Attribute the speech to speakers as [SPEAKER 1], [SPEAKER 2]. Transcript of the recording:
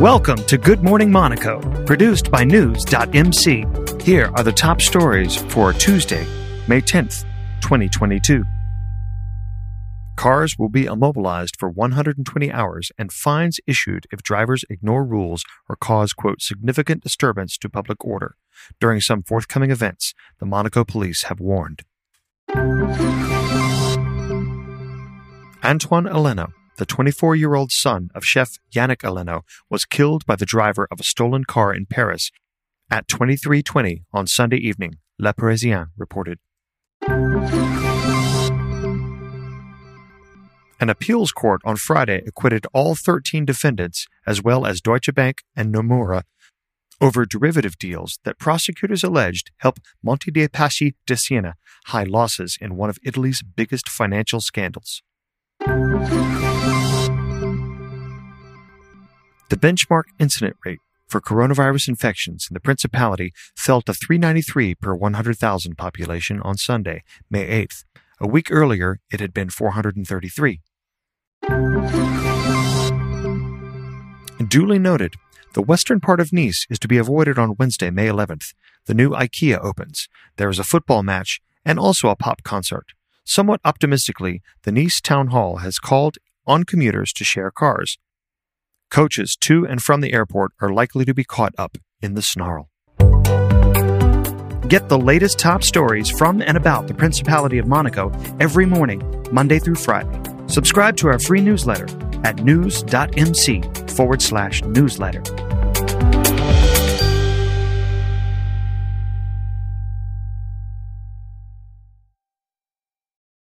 [SPEAKER 1] Welcome to Good Morning Monaco, produced by News.mc. Here are the top stories for Tuesday, May 10th, 2022. Cars will be immobilized for 120 hours and fines issued if drivers ignore rules or cause, quote, significant disturbance to public order. During some forthcoming events, the Monaco police have warned. Antoine Alléno, the 24 year old son of chef Yannick Alléno, was killed by the driver of a stolen car in Paris at 2320 on Sunday evening, Le Parisien reported. An appeals court on Friday acquitted all 13 defendants, as well as Deutsche Bank and Nomura, over derivative deals that prosecutors alleged helped Monte dei Paschi di Siena hide losses in one of Italy's biggest financial scandals. The benchmark incident rate for coronavirus infections in the Principality fell to 393 per 100,000 population on Sunday, May 8th. A week earlier, it had been 433. Duly noted, the western part of Nice is to be avoided on Wednesday, May 11th. The new IKEA opens. There is a football match and also a pop concert. Somewhat optimistically, the Nice Town Hall has called on commuters to share cars. Coaches to and from the airport are likely to be caught up in the snarl. Get the latest top stories from and about the Principality of Monaco every morning, Monday through Friday. Subscribe to our free newsletter at news.mc forward slash newsletter.